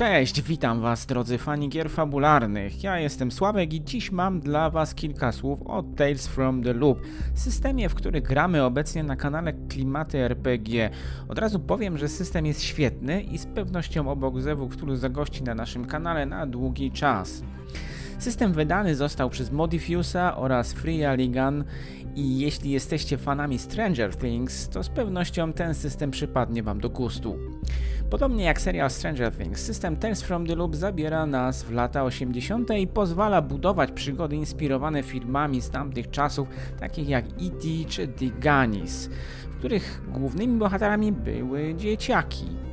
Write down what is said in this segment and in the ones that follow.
Cześć, witam Was drodzy fani gier fabularnych. Ja jestem Sławek i dziś mam dla Was kilka słów o Tales from the Loop, systemie, w który gramy obecnie na kanale Klimaty RPG. Od razu powiem, że system jest świetny i z pewnością obok Zewu, który zagości na naszym kanale na długi czas. System wydany został przez Modifusa oraz Free Alligan i jeśli jesteście fanami Stranger Things, to z pewnością ten system przypadnie Wam do gustu. Podobnie jak serial Stranger Things, system Tales from the Loop zabiera nas w lata 80. i pozwala budować przygody inspirowane filmami z tamtych czasów, takich jak E.T. czy Goonies, w których głównymi bohaterami były dzieciaki.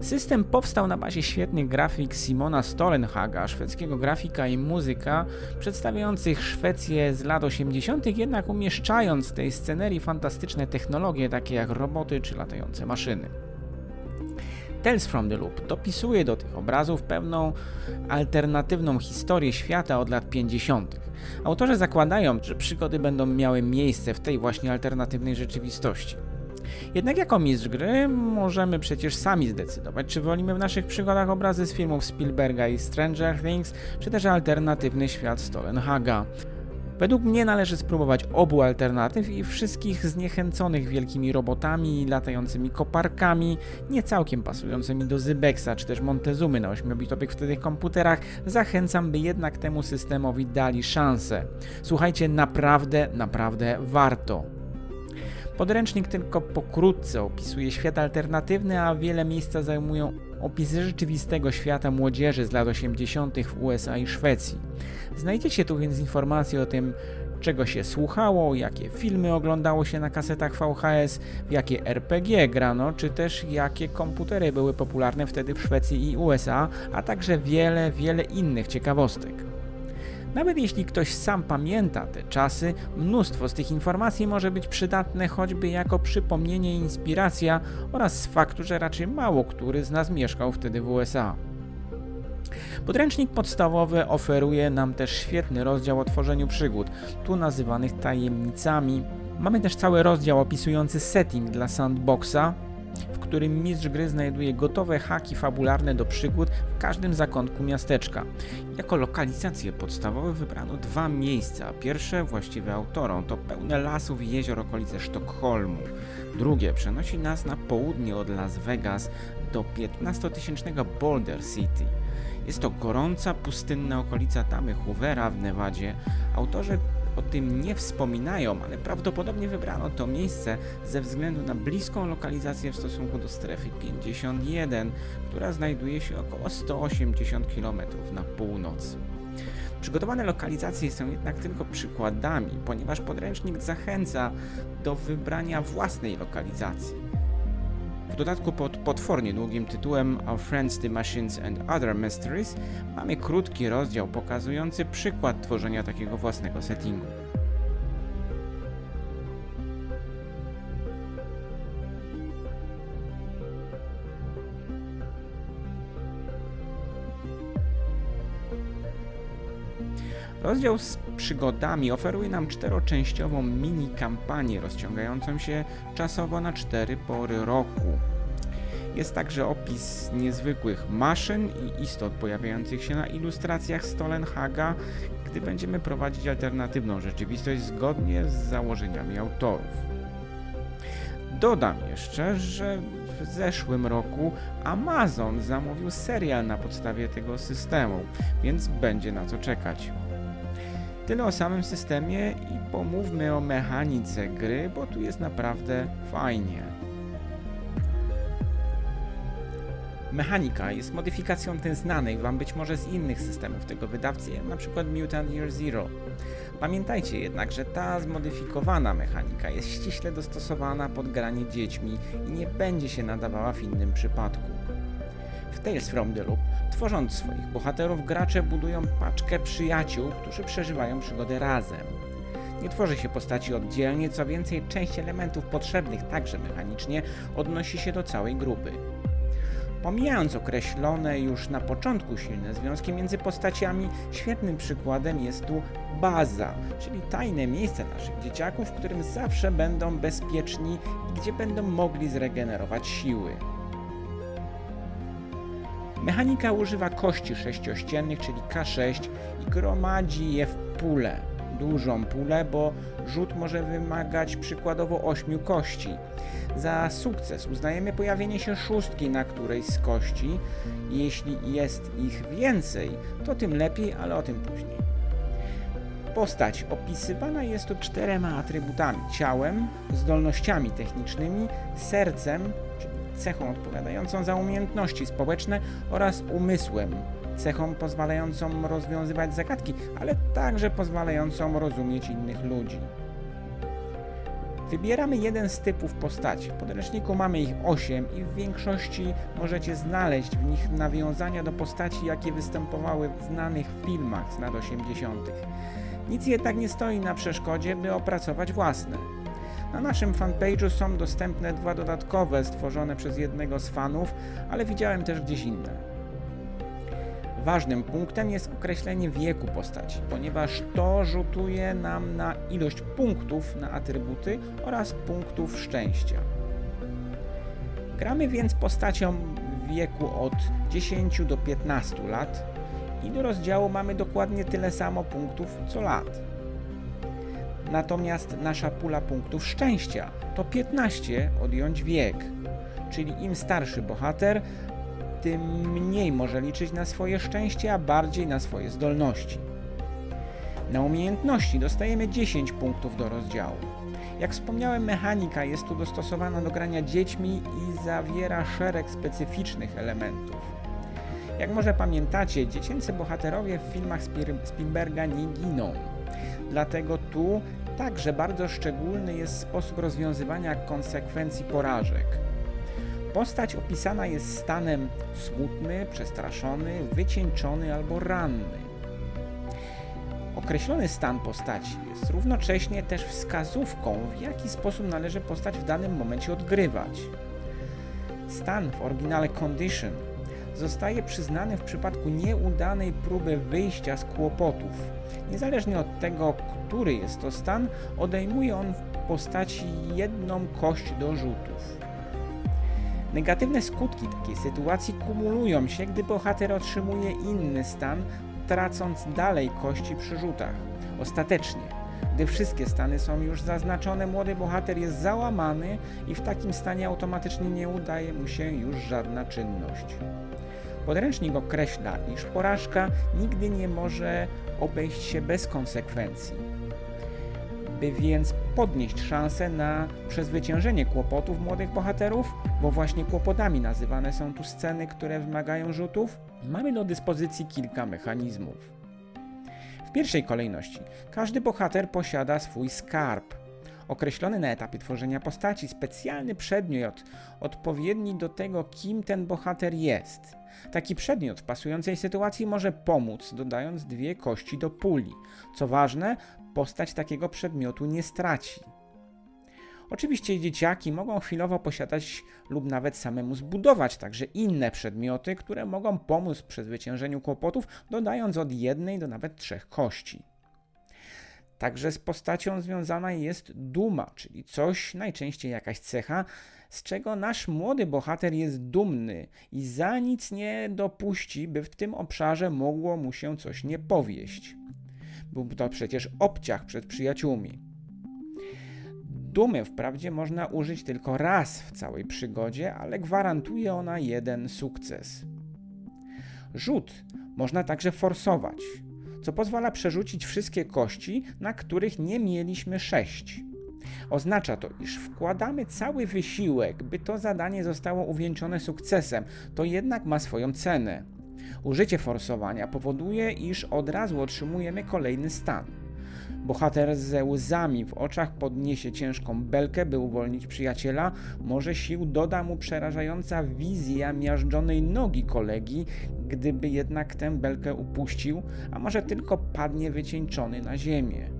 System powstał na bazie świetnych grafik Simona Stolenhaga, szwedzkiego grafika i muzyka, przedstawiających Szwecję z lat 80., jednak umieszczając w tej scenerii fantastyczne technologie takie jak roboty czy latające maszyny. Tales from the Loop dopisuje do tych obrazów pewną alternatywną historię świata od lat 50. Autorzy zakładają, że przygody będą miały miejsce w tej właśnie alternatywnej rzeczywistości. Jednak jako mistrz gry możemy przecież sami zdecydować, czy wolimy w naszych przygodach obrazy z filmów Spielberga i Stranger Things, czy też alternatywny świat Stolenhaga. Według mnie należy spróbować obu alternatyw i wszystkich zniechęconych wielkimi robotami, latającymi koparkami, nie całkiem pasującymi do Zybexa czy też Montezumy na 8-bitowych wtedy komputerach, zachęcam, by jednak temu systemowi dali szansę. Słuchajcie, naprawdę, naprawdę warto. Podręcznik tylko pokrótce opisuje świat alternatywny, a wiele miejsca zajmują opisy rzeczywistego świata młodzieży z lat 80. w USA i Szwecji. Znajdziecie tu więc informacje o tym, czego się słuchało, jakie filmy oglądało się na kasetach VHS, w jakie RPG grano, czy też jakie komputery były popularne wtedy w Szwecji i USA, a także wiele, wiele innych ciekawostek. Nawet jeśli ktoś sam pamięta te czasy, mnóstwo z tych informacji może być przydatne choćby jako przypomnienie i inspiracja oraz z faktu, że raczej mało który z nas mieszkał wtedy w USA. Podręcznik podstawowy oferuje nam też świetny rozdział o tworzeniu przygód, tu nazywanych tajemnicami. Mamy też cały rozdział opisujący setting dla sandboxa, w którym mistrz gry znajduje gotowe haki fabularne do przygód w każdym zakątku miasteczka. Jako lokalizacje podstawowe wybrano dwa miejsca. Pierwsze, właściwe autorom, to pełne lasów i jezior okolice Sztokholmu. Drugie przenosi nas na południe od Las Vegas do 15-tysięcznego Boulder City. Jest to gorąca, pustynna okolica Tamy Hoovera w Nevadzie. Autorzy o tym nie wspominają, ale prawdopodobnie wybrano to miejsce ze względu na bliską lokalizację w stosunku do strefy 51, która znajduje się około 180 km na północ. Przygotowane lokalizacje są jednak tylko przykładami, ponieważ podręcznik zachęca do wybrania własnej lokalizacji. W dodatku pod potwornie długim tytułem Our Friends the Machines and Other Mysteries mamy krótki rozdział pokazujący przykład tworzenia takiego własnego settingu. Rozdział z przygodami oferuje nam czteroczęściową mini-kampanię rozciągającą się czasowo na cztery pory roku. Jest także opis niezwykłych maszyn i istot pojawiających się na ilustracjach Stolenhaga, gdy będziemy prowadzić alternatywną rzeczywistość zgodnie z założeniami autorów. Dodam jeszcze, że w zeszłym roku Amazon zamówił serial na podstawie tego systemu, więc będzie na co czekać. Tyle o samym systemie i pomówmy o mechanice gry, bo tu jest naprawdę fajnie. Mechanika jest modyfikacją tej znanej Wam być może z innych systemów tego wydawcy, np. Mutant Year Zero. Pamiętajcie jednak, że ta zmodyfikowana mechanika jest ściśle dostosowana pod granie dziećmi i nie będzie się nadawała w innym przypadku. W Tales from the Loop, tworząc swoich bohaterów, gracze budują paczkę przyjaciół, którzy przeżywają przygody razem. Nie tworzy się postaci oddzielnie, co więcej, część elementów potrzebnych także mechanicznie odnosi się do całej grupy. Pomijając określone już na początku silne związki między postaciami, świetnym przykładem jest tu baza, czyli tajne miejsce naszych dzieciaków, w którym zawsze będą bezpieczni i gdzie będą mogli zregenerować siły. Mechanika używa kości sześciościennych, czyli K6 i gromadzi je w pulę. Dużą pulę, bo rzut może wymagać przykładowo 8 kości. Za sukces uznajemy pojawienie się szóstki na którejś z kości. Jeśli jest ich więcej, to tym lepiej, ale o tym później. Postać opisywana jest tu czterema atrybutami: ciałem, zdolnościami technicznymi, sercem, cechą odpowiadającą za umiejętności społeczne oraz umysłem, cechą pozwalającą rozwiązywać zagadki, ale także pozwalającą rozumieć innych ludzi. Wybieramy jeden z typów postaci. W podręczniku mamy ich 8 i w większości możecie znaleźć w nich nawiązania do postaci, jakie występowały w znanych filmach z lat 80. Nic jednak nie stoi na przeszkodzie, by opracować własne. Na naszym fanpage'u są dostępne dwa dodatkowe stworzone przez jednego z fanów, ale widziałem też gdzieś inne. Ważnym punktem jest określenie wieku postaci, ponieważ to rzutuje nam na ilość punktów na atrybuty oraz punktów szczęścia. Gramy więc postacią w wieku od 10 do 15 lat i do rozdziału mamy dokładnie tyle samo punktów co lat. Natomiast nasza pula punktów szczęścia to 15 odjąć wiek, czyli im starszy bohater, tym mniej może liczyć na swoje szczęście, a bardziej na swoje zdolności. Na umiejętności dostajemy 10 punktów do rozdziału. Jak wspomniałem, mechanika jest tu dostosowana do grania dziećmi i zawiera szereg specyficznych elementów. Jak może pamiętacie, dziecięcy bohaterowie w filmach Spielberga nie giną. Dlatego tu także bardzo szczególny jest sposób rozwiązywania konsekwencji porażek. Postać opisana jest stanem smutny, przestraszony, wycieńczony albo ranny. Określony stan postaci jest równocześnie też wskazówką, w jaki sposób należy postać w danym momencie odgrywać. Stan w oryginale condition zostaje przyznany w przypadku nieudanej próby wyjścia z kłopotów. Niezależnie od tego, który jest to stan, odejmuje on w postaci jedną kość do rzutów. Negatywne skutki takiej sytuacji kumulują się, gdy bohater otrzymuje inny stan, tracąc dalej kości przy rzutach. Ostatecznie, gdy wszystkie stany są już zaznaczone, młody bohater jest załamany i w takim stanie automatycznie nie udaje mu się już żadna czynność. Podręcznik określa, iż porażka nigdy nie może obejść się bez konsekwencji by więc podnieść szansę na przezwyciężenie kłopotów młodych bohaterów, bo właśnie kłopotami nazywane są tu sceny, które wymagają rzutów, mamy do dyspozycji kilka mechanizmów. W pierwszej kolejności każdy bohater posiada swój skarb, określony na etapie tworzenia postaci, specjalny przedmiot odpowiedni do tego, kim ten bohater jest. Taki przedmiot w pasującej sytuacji może pomóc, dodając dwie kości do puli. Co ważne, postać takiego przedmiotu nie straci. Oczywiście dzieciaki mogą chwilowo posiadać lub nawet samemu zbudować także inne przedmioty, które mogą pomóc w przezwyciężeniu kłopotów, dodając od jednej do nawet trzech kości. Także z postacią związana jest duma, czyli coś, najczęściej jakaś cecha, z czego nasz młody bohater jest dumny i za nic nie dopuści, by w tym obszarze mogło mu się coś nie powieść. Był to przecież obciach przed przyjaciółmi. Dumy wprawdzie można użyć tylko raz w całej przygodzie, ale gwarantuje ona jeden sukces. Rzut można także forsować, co pozwala przerzucić wszystkie kości, na których nie mieliśmy sześć. Oznacza to, iż wkładamy cały wysiłek, by to zadanie zostało uwieńczone sukcesem, to jednak ma swoją cenę. Użycie forsowania powoduje, iż od razu otrzymujemy kolejny stan. Bohater ze łzami w oczach podniesie ciężką belkę, by uwolnić przyjaciela. Może sił doda mu przerażająca wizja miażdżonej nogi kolegi, gdyby jednak tę belkę upuścił, a może tylko padnie wycieńczony na ziemię.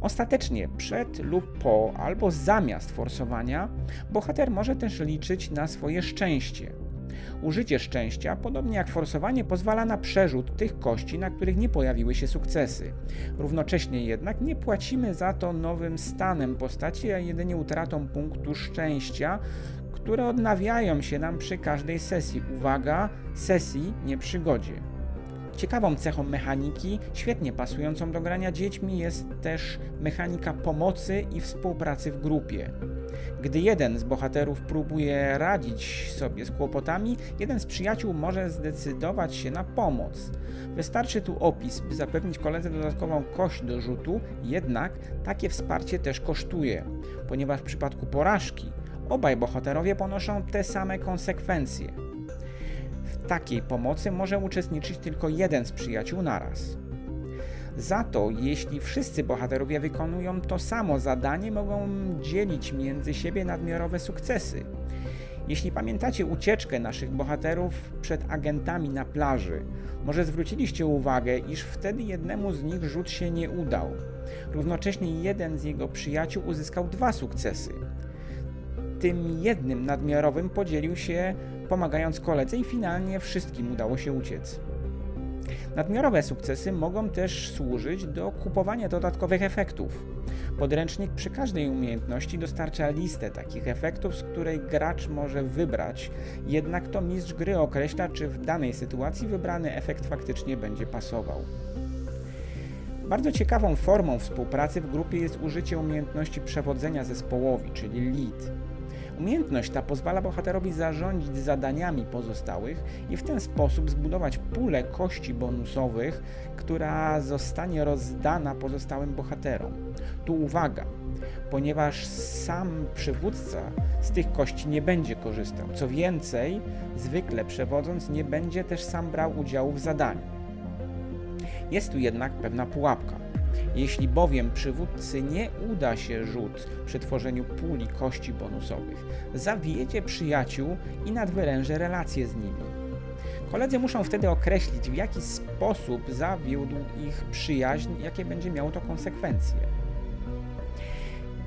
Ostatecznie przed lub po albo zamiast forsowania bohater może też liczyć na swoje szczęście. Użycie szczęścia, podobnie jak forsowanie, pozwala na przerzut tych kości, na których nie pojawiły się sukcesy. Równocześnie jednak nie płacimy za to nowym stanem postaci, a jedynie utratą punktu szczęścia, które odnawiają się nam przy każdej sesji. Uwaga, sesji, nie przygodzie. Ciekawą cechą mechaniki, świetnie pasującą do grania dziećmi, jest też mechanika pomocy i współpracy w grupie. Gdy jeden z bohaterów próbuje radzić sobie z kłopotami, jeden z przyjaciół może zdecydować się na pomoc. Wystarczy tu opis, by zapewnić koledze dodatkową kość do rzutu, jednak takie wsparcie też kosztuje, ponieważ w przypadku porażki obaj bohaterowie ponoszą te same konsekwencje. W takiej pomocy może uczestniczyć tylko jeden z przyjaciół naraz. Za to, jeśli wszyscy bohaterowie wykonują to samo zadanie, mogą dzielić między siebie nadmiarowe sukcesy. Jeśli pamiętacie ucieczkę naszych bohaterów przed agentami na plaży, może zwróciliście uwagę, iż wtedy jednemu z nich rzut się nie udał. Równocześnie jeden z jego przyjaciół uzyskał dwa sukcesy. Tym jednym nadmiarowym podzielił się, pomagając koledze, i finalnie wszystkim udało się uciec. Nadmiarowe sukcesy mogą też służyć do kupowania dodatkowych efektów. Podręcznik przy każdej umiejętności dostarcza listę takich efektów, z której gracz może wybrać, jednak to mistrz gry określa, czy w danej sytuacji wybrany efekt faktycznie będzie pasował. Bardzo ciekawą formą współpracy w grupie jest użycie umiejętności przewodzenia zespołowi, czyli lead. Umiejętność ta pozwala bohaterowi zarządzić zadaniami pozostałych i w ten sposób zbudować pulę kości bonusowych, która zostanie rozdana pozostałym bohaterom. Tu uwaga, ponieważ sam przywódca z tych kości nie będzie korzystał. Co więcej, zwykle przewodząc nie będzie też sam brał udziału w zadaniu. Jest tu jednak pewna pułapka. Jeśli bowiem przywódcy nie uda się rzut przy tworzeniu puli kości bonusowych, zawiedzie przyjaciół i nadwyręży relacje z nimi. Koledzy muszą wtedy określić, w jaki sposób zawiódł ich przyjaźń, jakie będzie miało to konsekwencje.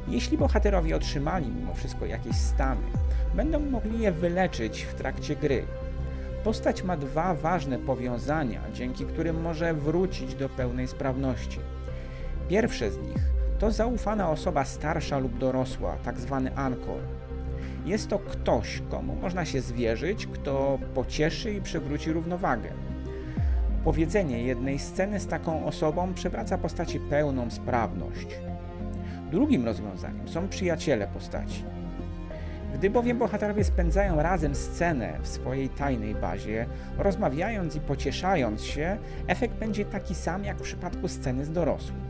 Jeśli bohaterowie otrzymali mimo wszystko jakieś stany, będą mogli je wyleczyć w trakcie gry. Postać ma dwa ważne powiązania, dzięki którym może wrócić do pełnej sprawności. Pierwsze z nich to zaufana osoba starsza lub dorosła, tak zwany ankor. Jest to ktoś, komu można się zwierzyć, kto pocieszy i przywróci równowagę. Powiedzenie jednej sceny z taką osobą przywraca postaci pełną sprawność. Drugim rozwiązaniem są przyjaciele postaci. Gdy bowiem bohaterowie spędzają razem scenę w swojej tajnej bazie, rozmawiając i pocieszając się, efekt będzie taki sam jak w przypadku sceny z dorosłym.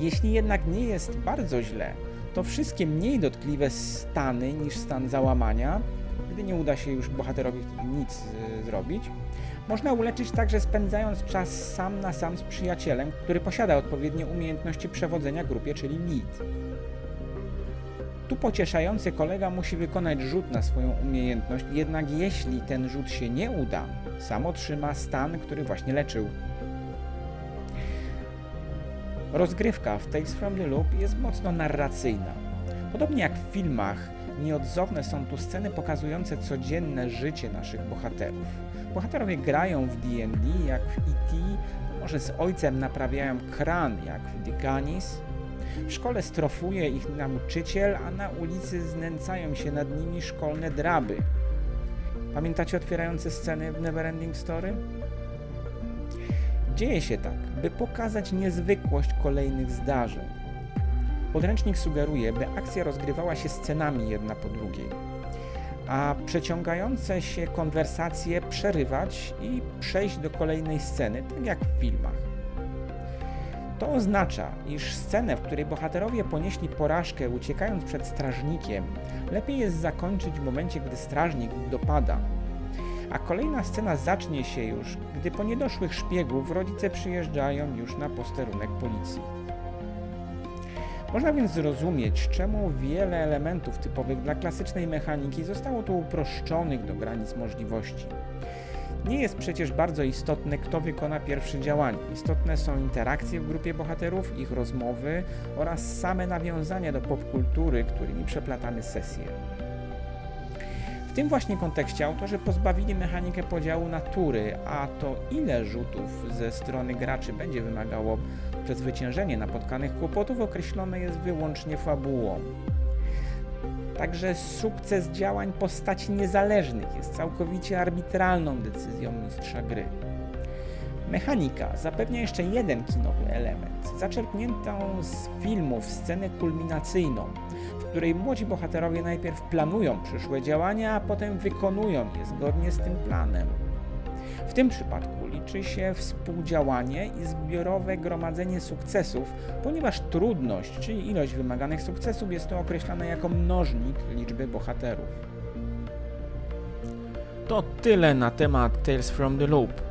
Jeśli jednak nie jest bardzo źle, to wszystkie mniej dotkliwe stany niż stan załamania, gdy nie uda się już bohaterowi nic y, zrobić, można uleczyć także spędzając czas sam na sam z przyjacielem, który posiada odpowiednie umiejętności przewodzenia grupie, czyli lead. Tu pocieszający kolega musi wykonać rzut na swoją umiejętność, jednak jeśli ten rzut się nie uda, sam otrzyma stan, który właśnie leczył. Rozgrywka w Tales from the Loop jest mocno narracyjna. Podobnie jak w filmach, nieodzowne są tu sceny pokazujące codzienne życie naszych bohaterów. Bohaterowie grają w D&D jak w E.T., może z ojcem naprawiają kran jak w Goonies. W szkole strofuje ich nauczyciel, a na ulicy znęcają się nad nimi szkolne draby. Pamiętacie otwierające sceny w Neverending Story? Dzieje się tak, by pokazać niezwykłość kolejnych zdarzeń. Podręcznik sugeruje, by akcja rozgrywała się scenami jedna po drugiej, a przeciągające się konwersacje przerywać i przejść do kolejnej sceny, tak jak w filmach. To oznacza, iż scenę, w której bohaterowie ponieśli porażkę uciekając przed strażnikiem, lepiej jest zakończyć w momencie, gdy strażnik dopada, a kolejna scena zacznie się już, gdy po niedoszłych szpiegów rodzice przyjeżdżają już na posterunek policji. Można więc zrozumieć, czemu wiele elementów typowych dla klasycznej mechaniki zostało tu uproszczonych do granic możliwości. Nie jest przecież bardzo istotne, kto wykona pierwsze działanie. Istotne są interakcje w grupie bohaterów, ich rozmowy oraz same nawiązania do popkultury, którymi przeplatamy sesje. Tym właśnie kontekście autorzy pozbawili mechanikę podziału natury, a to ile rzutów ze strony graczy będzie wymagało przezwyciężenie napotkanych kłopotów określone jest wyłącznie fabułą. Także sukces działań postaci niezależnych jest całkowicie arbitralną decyzją mistrza gry. Mechanika zapewnia jeszcze jeden kinowy element, zaczerpniętą z filmów scenę kulminacyjną, której młodzi bohaterowie najpierw planują przyszłe działania, a potem wykonują je zgodnie z tym planem. W tym przypadku liczy się współdziałanie i zbiorowe gromadzenie sukcesów, ponieważ trudność, czyli ilość wymaganych sukcesów jest to określane jako mnożnik liczby bohaterów. To tyle na temat Tales from the Loop.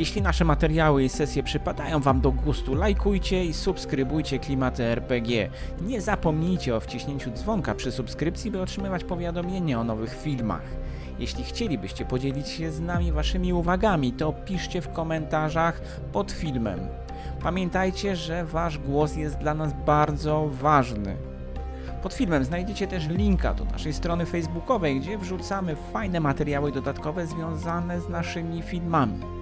Jeśli nasze materiały i sesje przypadają Wam do gustu, lajkujcie i subskrybujcie Klimaty RPG. Nie zapomnijcie o wciśnięciu dzwonka przy subskrypcji, by otrzymywać powiadomienia o nowych filmach. Jeśli chcielibyście podzielić się z nami Waszymi uwagami, to piszcie w komentarzach pod filmem. Pamiętajcie, że Wasz głos jest dla nas bardzo ważny. Pod filmem znajdziecie też linka do naszej strony facebookowej, gdzie wrzucamy fajne materiały dodatkowe związane z naszymi filmami.